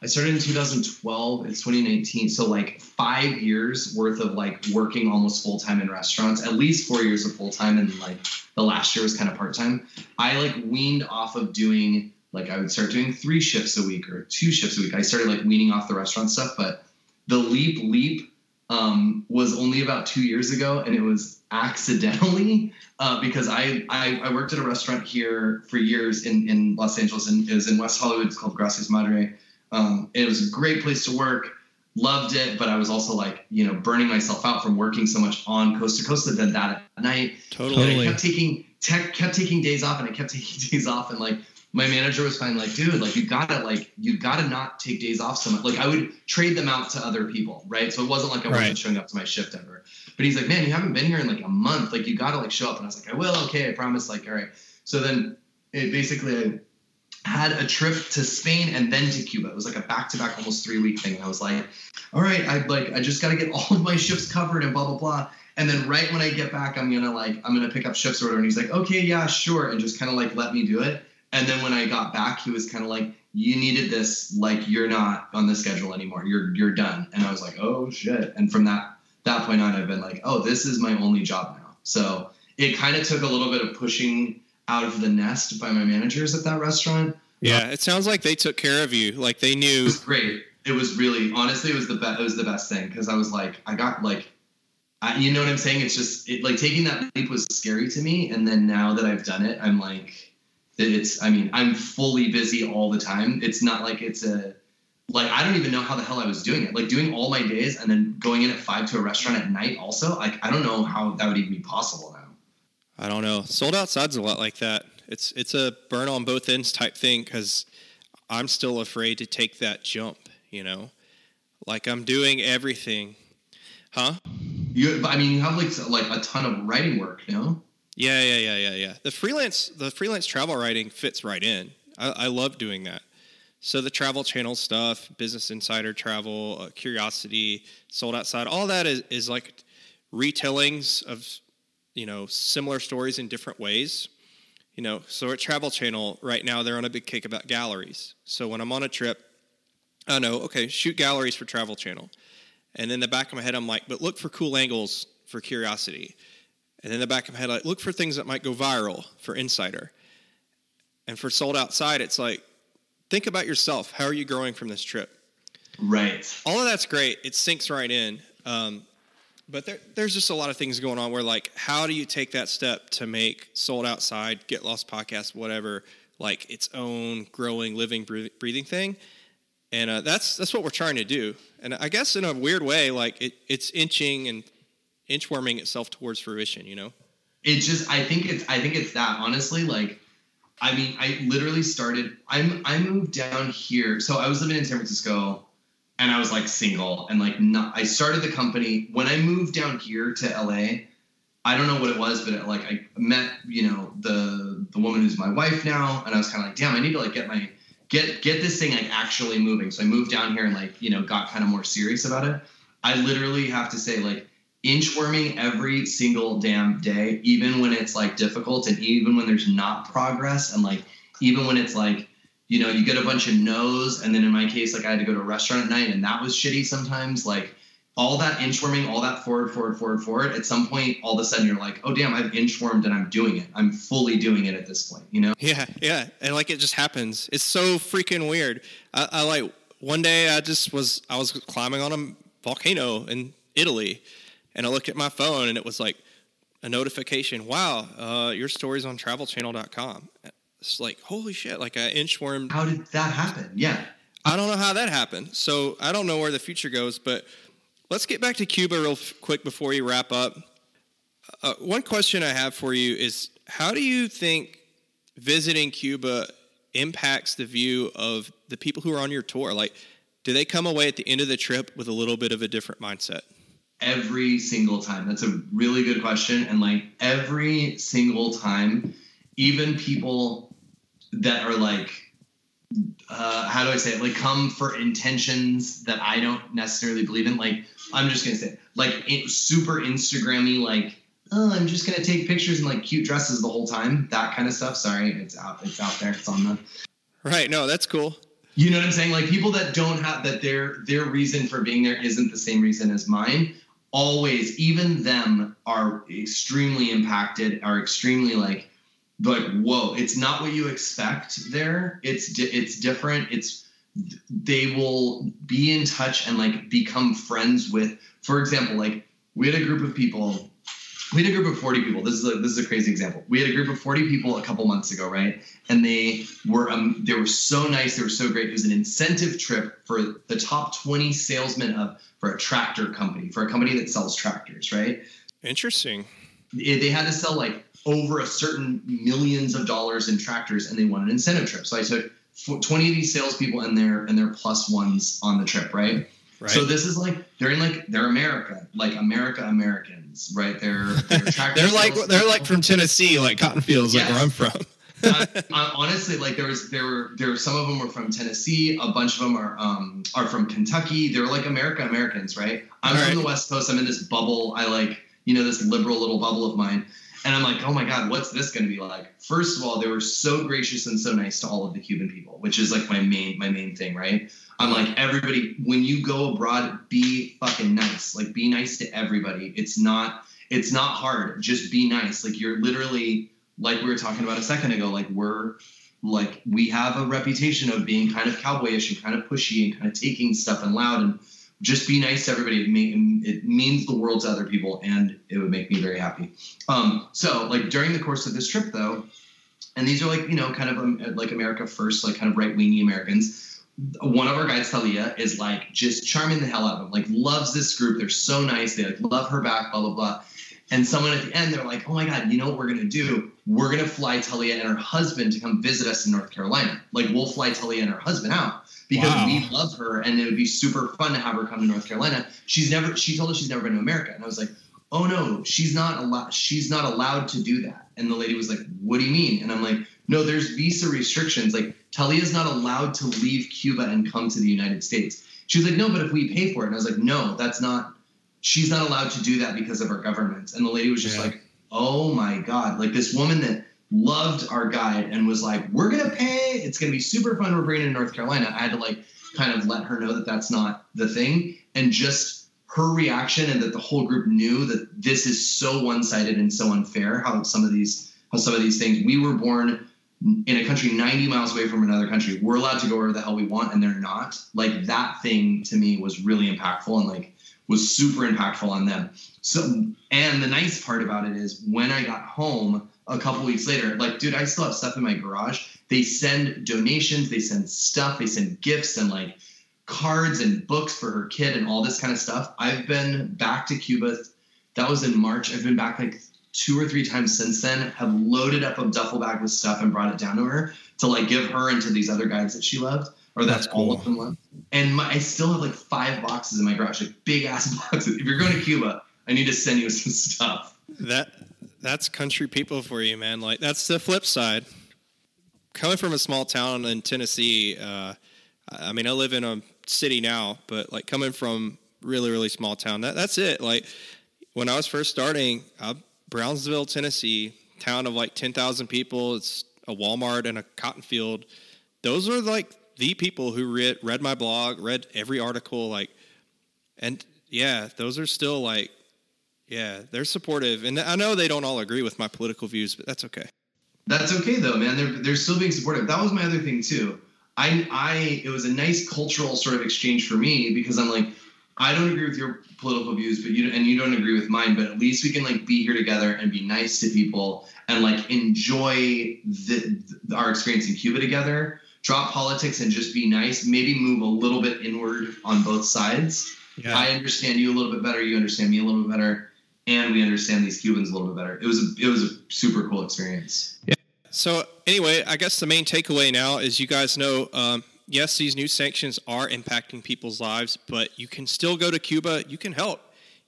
I started in 2012. It's 2019. So like five years worth of like working almost full time in restaurants, at least four years of full time, and like the last year was kind of part time. I like weaned off of doing like I would start doing three shifts a week or two shifts a week. I started like weaning off the restaurant stuff, but the leap leap um, was only about two years ago, and it was accidentally uh, because I, I, I worked at a restaurant here for years in in Los Angeles, and was in West Hollywood. It's called Gracias Madre um, it was a great place to work. Loved it, but I was also like, you know, burning myself out from working so much on Coast to Costa than that at night. Totally. And I kept taking tech, kept taking days off, and I kept taking days off, and like my manager was fine, like, dude, like you gotta like you gotta not take days off so much. Like I would trade them out to other people, right? So it wasn't like I wasn't right. showing up to my shift ever. But he's like, man, you haven't been here in like a month. Like you gotta like show up. And I was like, I will. Okay, I promise. Like, all right. So then it basically I had a trip to Spain and then to Cuba. It was like a back-to-back, almost three-week thing. And I was like, all right, I like I just got to get all of my shifts covered and blah blah blah. And then right when I get back, I'm gonna like I'm gonna pick up shifts order. And he's like, okay, yeah, sure, and just kind of like let me do it. And then when I got back, he was kind of like, you needed this, like you're not on the schedule anymore. You're you're done. And I was like, oh shit. And from that that point on, I've been like, oh, this is my only job now. So it kind of took a little bit of pushing out of the nest by my managers at that restaurant. Yeah, it sounds like they took care of you. Like they knew. It was great. It was really, honestly, it was the best. It was the best thing because I was like, I got like, I, you know what I'm saying? It's just it, like taking that leap was scary to me, and then now that I've done it, I'm like, it's. I mean, I'm fully busy all the time. It's not like it's a like I don't even know how the hell I was doing it. Like doing all my days and then going in at five to a restaurant at night. Also, like I don't know how that would even be possible. I don't know. Sold outside's a lot like that. It's it's a burn on both ends type thing because I'm still afraid to take that jump. You know, like I'm doing everything, huh? You, I mean, you have like like a ton of writing work, you know? Yeah, yeah, yeah, yeah, yeah. The freelance the freelance travel writing fits right in. I, I love doing that. So the Travel Channel stuff, Business Insider Travel, uh, Curiosity, Sold Outside, all that is, is like retellings of you know similar stories in different ways. You know, so at Travel Channel right now they're on a big kick about galleries. So when I'm on a trip, I know okay, shoot galleries for Travel Channel, and in the back of my head I'm like, but look for cool angles for Curiosity, and in the back of my head like look for things that might go viral for Insider, and for Sold Outside it's like think about yourself. How are you growing from this trip? Right. All of that's great. It sinks right in. Um, but there, there's just a lot of things going on where, like, how do you take that step to make Sold Outside, Get Lost podcast, whatever, like its own growing, living, breathing thing? And uh, that's that's what we're trying to do. And I guess in a weird way, like it, it's inching and inchworming itself towards fruition. You know. It just, I think it's, I think it's that. Honestly, like I mean, I literally started. I'm I moved down here, so I was living in San Francisco, and I was like single and like not. I started the company when I moved down here to LA. I don't know what it was, but it, like I met you know the the woman who's my wife now, and I was kind of like, damn, I need to like get my get get this thing like actually moving. So I moved down here and like you know got kind of more serious about it. I literally have to say like inchworming every single damn day, even when it's like difficult and even when there's not progress and like even when it's like, you know, you get a bunch of no's and then in my case, like I had to go to a restaurant at night and that was shitty sometimes. Like all that inchworming, all that forward, forward, forward, forward, at some point all of a sudden you're like, oh damn, I've inchwormed and I'm doing it. I'm fully doing it at this point, you know? Yeah, yeah. And like it just happens. It's so freaking weird. I, I like one day I just was I was climbing on a volcano in Italy and I looked at my phone and it was like a notification. Wow, uh, your story's on travelchannel.com. It's like holy shit! Like I inchworm. How did that happen? Yeah, I don't know how that happened. So I don't know where the future goes. But let's get back to Cuba real quick before you wrap up. Uh, one question I have for you is: How do you think visiting Cuba impacts the view of the people who are on your tour? Like, do they come away at the end of the trip with a little bit of a different mindset? every single time? That's a really good question. And like every single time, even people that are like, uh, how do I say it? Like come for intentions that I don't necessarily believe in. Like I'm just gonna say, like it, super Instagrammy, like oh, I'm just gonna take pictures in like cute dresses the whole time. That kind of stuff. Sorry, it's out. It's out there. It's on the. Right. No, that's cool. You know what I'm saying? Like people that don't have that their their reason for being there isn't the same reason as mine always even them are extremely impacted are extremely like like whoa it's not what you expect there. It's di- it's different. It's they will be in touch and like become friends with for example like we had a group of people we had a group of 40 people. This is a this is a crazy example. We had a group of 40 people a couple months ago right? And they were um they were so nice they were so great. It was an incentive trip for the top 20 salesmen of for a tractor company, for a company that sells tractors, right? Interesting. They had to sell like over a certain millions of dollars in tractors, and they won an incentive trip. So I took 20 of these salespeople and their and their plus ones on the trip, right? Right. So this is like they're in like they're America, like America Americans, right? They're they're, they're like they're like from Tennessee, like cotton fields, yes. like where I'm from. uh, honestly, like there was there were there were some of them were from Tennessee. A bunch of them are um are from Kentucky. They're like America Americans, right? I'm All from right. the West Coast. I'm in this bubble. I like you know this liberal little bubble of mine. And I'm like, oh my God, what's this going to be like? First of all, they were so gracious and so nice to all of the Cuban people, which is like my main my main thing, right? I'm like, everybody, when you go abroad, be fucking nice. Like, be nice to everybody. It's not it's not hard. Just be nice. Like, you're literally like we were talking about a second ago, like we're like we have a reputation of being kind of cowboyish and kind of pushy and kind of taking stuff and loud and just be nice to everybody. It, may, it means the world to other people, and it would make me very happy. Um, so, like during the course of this trip, though, and these are like you know kind of um, like America first, like kind of right wingy Americans. One of our guides, Talia, is like just charming the hell out of them. Like loves this group. They're so nice. They like love her back. Blah blah blah. And someone at the end, they're like, oh my God, you know what we're to do? We're to fly Talia and her husband to come visit us in North Carolina. Like, we'll fly Talia and her husband out because wow. we love her and it would be super fun to have her come to North Carolina. She's never, she told us she's never been to America. And I was like, oh no, she's not allowed, she's not allowed to do that. And the lady was like, what do you mean? And I'm like, no, there's visa restrictions. Like Talia is not allowed to leave Cuba and come to the United States. She was like, no, but if we pay for it. And I was like, no, that's not, she's not allowed to do that because of our government. And the lady was just yeah. like, oh my God. Like this woman that loved our guide and was like, we're to pay. It's to be super fun. We're bringing in North Carolina. I had to like kind of let her know that that's not the thing. And just her reaction and that the whole group knew that this is so one-sided and so unfair how some of these how some of these things we were born in a country 90 miles away from another country we're allowed to go wherever the hell we want and they're not like that thing to me was really impactful and like was super impactful on them so and the nice part about it is when i got home a couple weeks later like dude i still have stuff in my garage they send donations they send stuff they send gifts and like cards and books for her kid and all this kind of stuff i've been back to cuba that was in march i've been back like two or three times since then have loaded up a duffel bag with stuff and brought it down to her to like give her and to these other guides that she loved or that That's all of them loved. And my, I still have like five boxes in my garage, like big ass boxes. If you're going to Cuba, I need to send you some stuff. That that's country people for you, man. Like that's the flip side. Coming from a small town in Tennessee, uh, I mean, I live in a city now, but like coming from really really small town, that that's it. Like when I was first starting, I Brownsville, Tennessee, town of like 10,000 people. It's a Walmart and a cotton field. Those are like the people who read, read my blog, read every article. Like, and yeah, those are still like, yeah, they're supportive. And I know they don't all agree with my political views, but that's okay. That's okay though, man. They're, they're still being supportive. That was my other thing too. I, I, it was a nice cultural sort of exchange for me because I'm like, I don't agree with your political views, but you and you don't agree with mine. But at least we can like be here together and be nice to people and like enjoy the, the, our experience in Cuba together. Drop politics and just be nice. Maybe move a little bit inward on both sides. Yeah. I understand you a little bit better. You understand me a little bit better, and we understand these Cubans a little bit better. It was a, it was a super cool experience. Yeah. So anyway, I guess the main takeaway now is you guys know um, yes, these new sanctions are impacting people's lives, but you can still go to Cuba. You can help.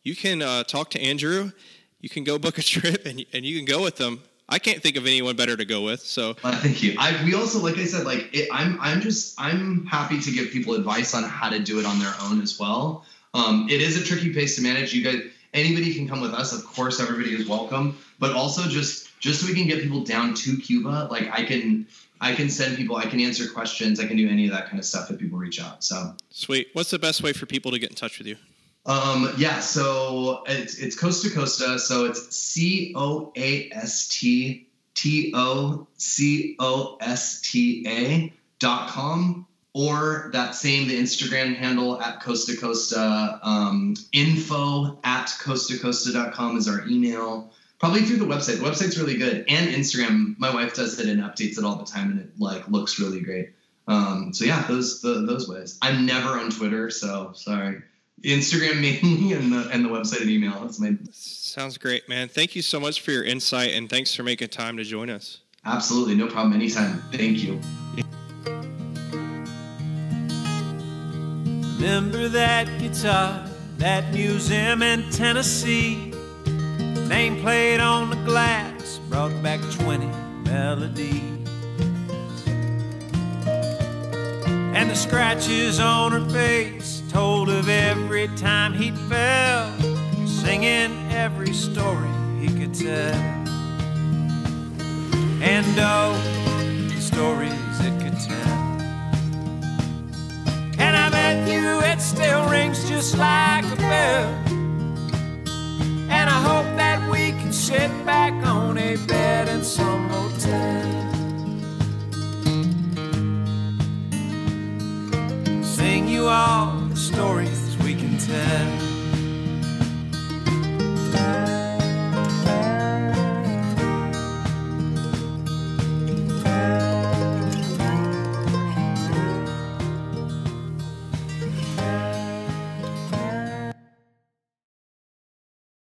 You can uh, talk to Andrew. You can go book a trip, and and you can go with them. I can't think of anyone better to go with. So uh, thank you. I, we also, like I said, like it, I'm I'm just I'm happy to give people advice on how to do it on their own as well. Um, it is a tricky pace to manage. You guys, anybody can come with us. Of course, everybody is welcome. But also just just so we can get people down to Cuba, like I can I can send people, I can answer questions, I can do any of that kind of stuff if people reach out. So sweet. What's the best way for people to get in touch with you? Um, yeah, so it's it's Coast to Costa, so it's C O A S T T O C O S T A dot com or that same the Instagram handle at Coast to Costa um, info at Coast to Costa.com is our email probably through the website. The website's really good, and Instagram. My wife does it and updates it all the time, and it like looks really great. Um, so yeah, those the, those ways. I'm never on Twitter, so sorry. Instagram mainly, and the and the website and email. That's my. Sounds great, man. Thank you so much for your insight, and thanks for making time to join us. Absolutely, no problem. Anytime. Thank you. Remember that guitar, that museum in Tennessee Name played on the glass brought back 20 melodies. And the scratches on her face told of every time he fell, singing every story he could tell. And oh, the stories it could tell. And I bet you, it still rings just like a bell. And I hope that we can sit back on a bed in some hotel. Sing you all the stories we can tell.